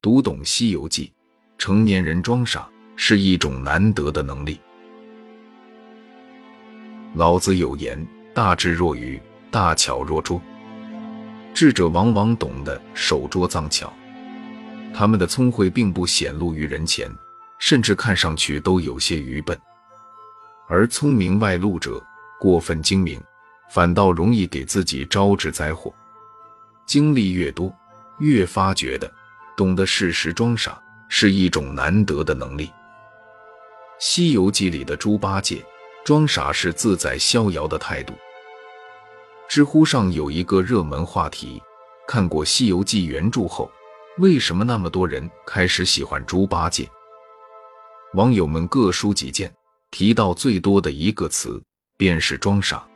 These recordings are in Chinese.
读懂《西游记》，成年人装傻是一种难得的能力。老子有言：“大智若愚，大巧若拙。”智者往往懂得手拙藏巧，他们的聪慧并不显露于人前，甚至看上去都有些愚笨。而聪明外露者过分精明，反倒容易给自己招致灾祸。经历越多，越发觉得懂得适时装傻是一种难得的能力。《西游记》里的猪八戒装傻是自在逍遥的态度。知乎上有一个热门话题：看过《西游记》原著后，为什么那么多人开始喜欢猪八戒？网友们各抒己见，提到最多的一个词便是装傻。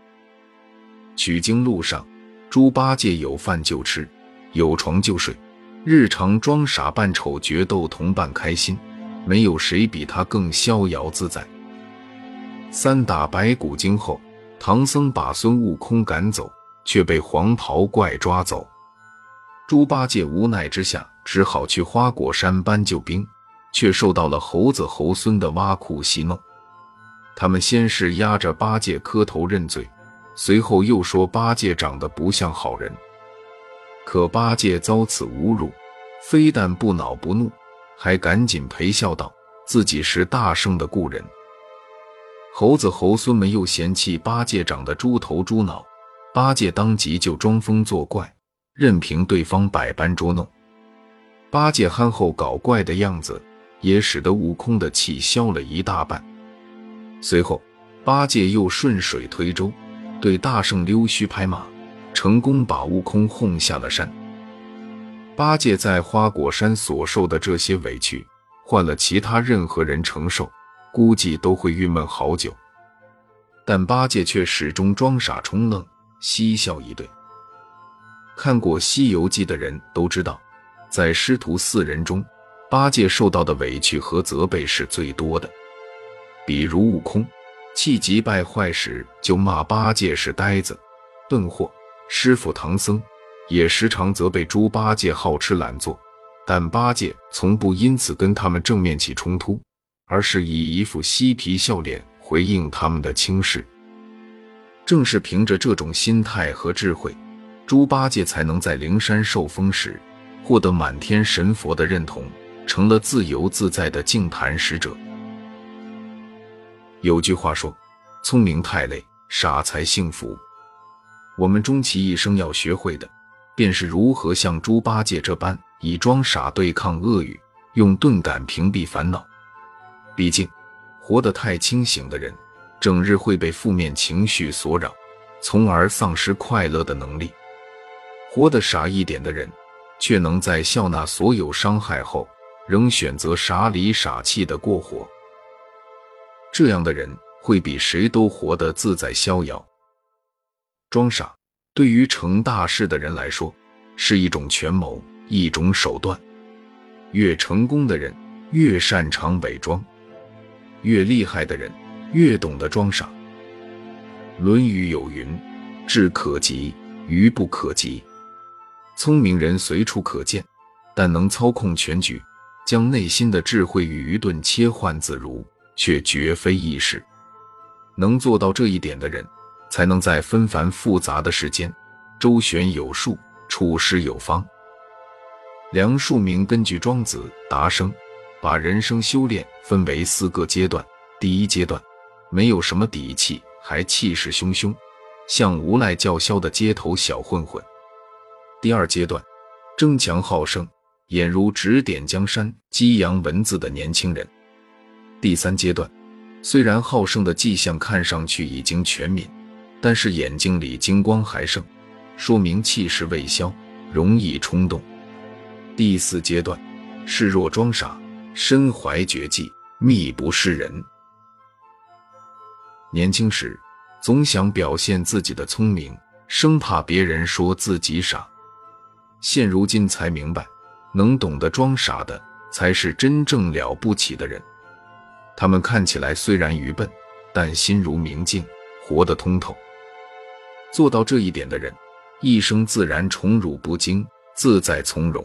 取经路上。猪八戒有饭就吃，有床就睡，日常装傻扮丑，决斗同伴开心，没有谁比他更逍遥自在。三打白骨精后，唐僧把孙悟空赶走，却被黄袍怪抓走。猪八戒无奈之下，只好去花果山搬救兵，却受到了猴子猴孙的挖苦戏弄。他们先是压着八戒磕头认罪。随后又说八戒长得不像好人，可八戒遭此侮辱，非但不恼不怒，还赶紧陪笑道：“自己是大圣的故人。”猴子猴孙们又嫌弃八戒长得猪头猪脑，八戒当即就装疯作怪，任凭对方百般捉弄。八戒憨厚搞怪的样子，也使得悟空的气消了一大半。随后，八戒又顺水推舟。对大圣溜须拍马，成功把悟空哄下了山。八戒在花果山所受的这些委屈，换了其他任何人承受，估计都会郁闷好久。但八戒却始终装傻充愣，嬉笑以对。看过《西游记》的人都知道，在师徒四人中，八戒受到的委屈和责备是最多的，比如悟空。气急败坏时，就骂八戒是呆子、笨货。师傅唐僧也时常责备猪八戒好吃懒做，但八戒从不因此跟他们正面起冲突，而是以一副嬉皮笑脸回应他们的轻视。正是凭着这种心态和智慧，猪八戒才能在灵山受封时获得满天神佛的认同，成了自由自在的净坛使者。有句话说：“聪明太累，傻才幸福。”我们终其一生要学会的，便是如何像猪八戒这般，以装傻对抗恶语，用钝感屏蔽烦恼。毕竟，活得太清醒的人，整日会被负面情绪所扰，从而丧失快乐的能力；活得傻一点的人，却能在笑纳所有伤害后，仍选择傻里傻气的过活。这样的人会比谁都活得自在逍遥。装傻对于成大事的人来说是一种权谋，一种手段。越成功的人越擅长伪装，越厉害的人越懂得装傻。《论语》有云：“智可及，愚不可及。”聪明人随处可见，但能操控全局，将内心的智慧与愚钝切换自如。却绝非易事。能做到这一点的人，才能在纷繁复杂的世间周旋有术，处事有方。梁漱溟根据庄子、达生，把人生修炼分为四个阶段。第一阶段，没有什么底气，还气势汹汹，像无赖叫嚣的街头小混混。第二阶段，争强好胜，俨如指点江山、激扬文字的年轻人。第三阶段，虽然好胜的迹象看上去已经全泯，但是眼睛里金光还盛，说明气势未消，容易冲动。第四阶段，示弱装傻，身怀绝技，秘不示人。年轻时总想表现自己的聪明，生怕别人说自己傻，现如今才明白，能懂得装傻的才是真正了不起的人。他们看起来虽然愚笨，但心如明镜，活得通透。做到这一点的人，一生自然宠辱不惊，自在从容。